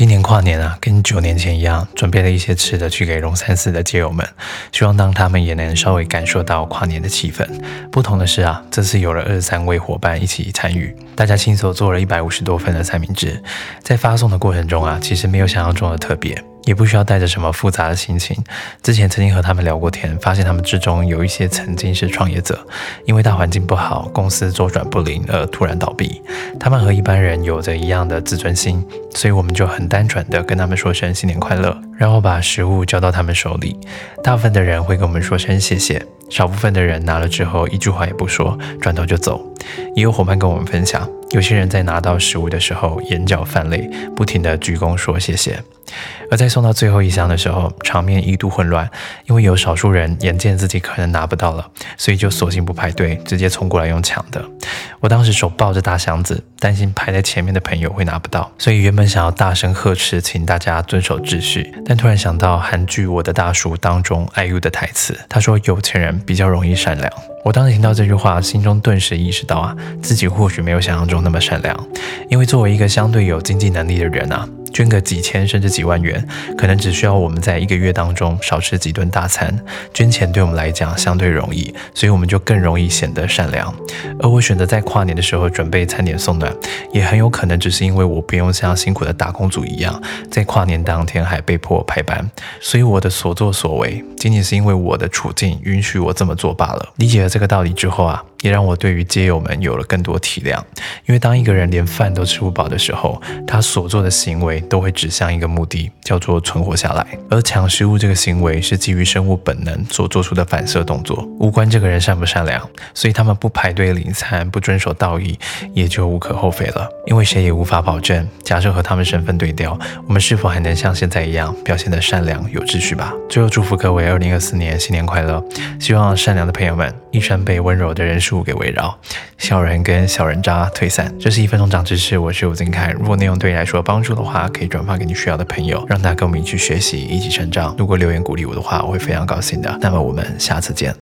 今年跨年啊，跟九年前一样，准备了一些吃的去给龙山寺的街友们，希望让他们也能稍微感受到跨年的气氛。不同的是啊，这次有了二十三位伙伴一起参与，大家亲手做了一百五十多份的三明治，在发送的过程中啊，其实没有想象中的特别。也不需要带着什么复杂的心情。之前曾经和他们聊过天，发现他们之中有一些曾经是创业者，因为大环境不好，公司周转不灵而突然倒闭。他们和一般人有着一样的自尊心，所以我们就很单纯的跟他们说声新年快乐，然后把食物交到他们手里。大部分的人会跟我们说声谢谢，少部分的人拿了之后一句话也不说，转头就走。也有伙伴跟我们分享，有些人在拿到食物的时候眼角泛泪，不停的鞠躬说谢谢。而在送到最后一箱的时候，场面一度混乱，因为有少数人眼见自己可能拿不到了，所以就索性不排队，直接冲过来用抢的。我当时手抱着大箱子，担心排在前面的朋友会拿不到，所以原本想要大声呵斥，请大家遵守秩序，但突然想到韩剧《我的大叔》当中 IU 的台词，他说有钱人比较容易善良。我当时听到这句话，心中顿时意识到啊，自己或许没有想象中那么善良，因为作为一个相对有经济能力的人啊。捐个几千甚至几万元，可能只需要我们在一个月当中少吃几顿大餐。捐钱对我们来讲相对容易，所以我们就更容易显得善良。而我选择在跨年的时候准备餐点送暖，也很有可能只是因为我不用像辛苦的打工族一样，在跨年当天还被迫排班。所以我的所作所为，仅仅是因为我的处境允许我这么做罢了。理解了这个道理之后啊。也让我对于街友们有了更多体谅，因为当一个人连饭都吃不饱的时候，他所做的行为都会指向一个目的，叫做存活下来。而抢食物这个行为是基于生物本能所做出的反射动作，无关这个人善不善良。所以他们不排队领餐，不遵守道义，也就无可厚非了。因为谁也无法保证，假设和他们身份对调，我们是否还能像现在一样表现得善良有秩序吧？最后祝福各位二零二四年新年快乐！希望善良的朋友们一生被温柔的人。物给围绕，小人跟小人渣退散。这是一分钟长知识，我是吴金凯。如果内容对你来说有帮助的话，可以转发给你需要的朋友，让他跟我们一起学习，一起成长。如果留言鼓励我的话，我会非常高兴的。那么我们下次见。